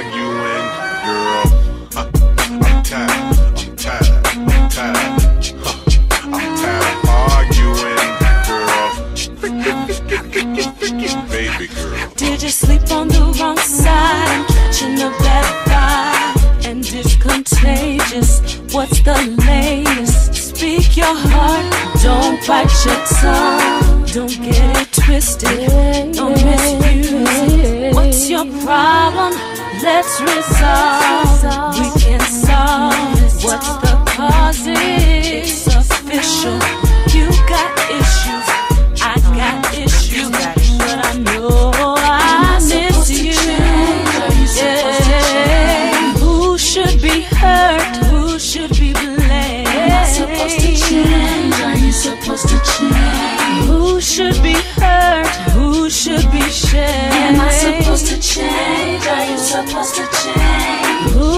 arguing, girl. Uh, I'm tired, she tired, I'm tired, I'm tired arguing, girl. Baby girl. Did you sleep on the wrong side? Catching a bad vibe, and it's contagious. What's the latest? Speak your heart, don't bite your tongue. Don't get it twisted, don't misuse it. What's your problem? Let's resolve. We can solve. What's the cause?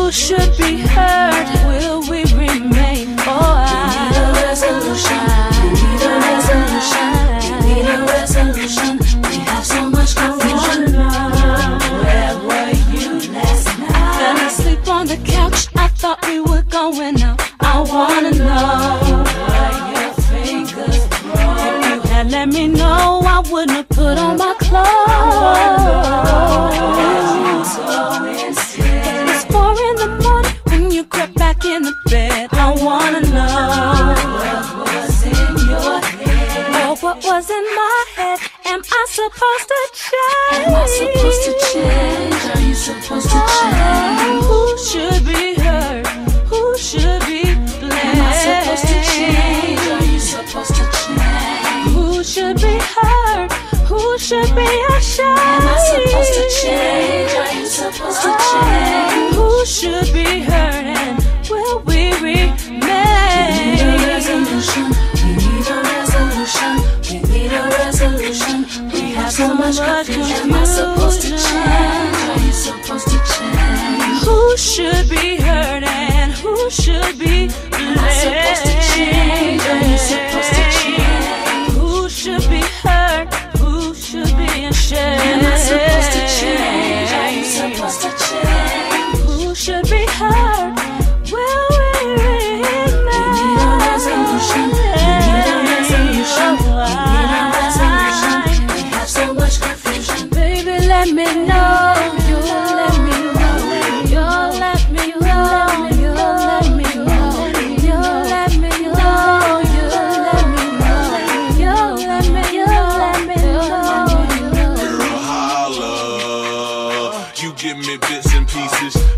Who should be heard Will we remain? Oh, We need a resolution. We need a resolution. We need a resolution. Was in my head? Am I supposed to change? Am I supposed to change? Are you supposed to oh, change? Who should be hurt? Who should be blamed? Am I supposed to change? Are you supposed to change? Who should be hurt? Who should be ashamed? Am I supposed to change? Are you supposed to oh, change? Who should be hurt so much confusion. Am I supposed to change? Are you supposed to change? Who should be hurt and who should be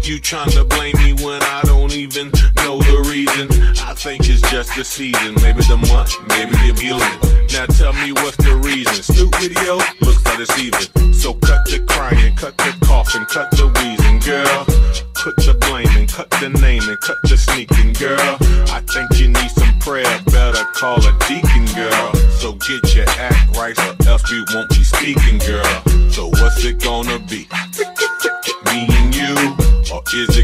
You tryna blame me when I don't even know the reason. I think it's just the season. Maybe the month, maybe the feeling. Now tell me what's the reason. Snoop video looks like it's even. So cut the crying, cut the coughing, cut the wheezing, girl. Put the blaming, cut the naming, cut the sneaking, girl. I think you need some prayer. Better call a deacon, girl. So get your act right, or else we won't be speaking, girl. So what's it gonna be? Me